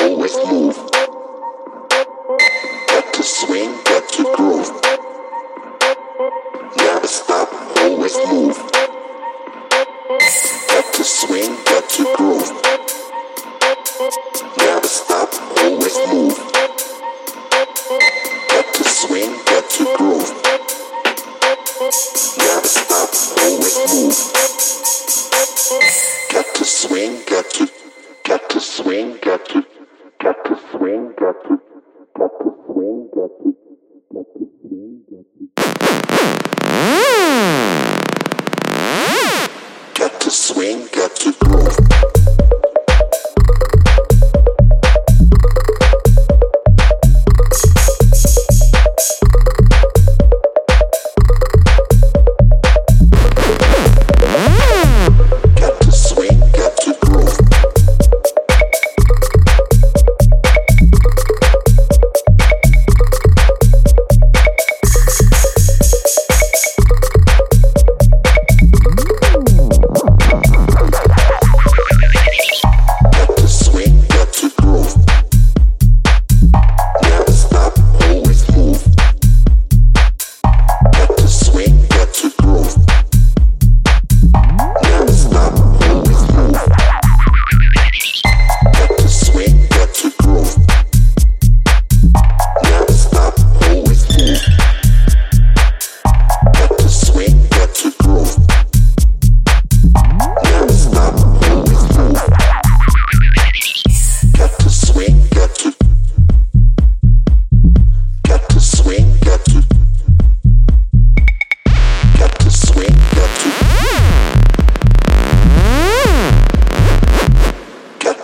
always move. Got to swing, got to groove. Never stop, always move. Got to swing, got to groove. Never stop, always move. Got to swing, got to groove. Never stop, always move. Got to swing, got to got to swing, got to got to, got to swing, got to.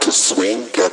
to swing.